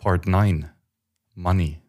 Part 9 Money.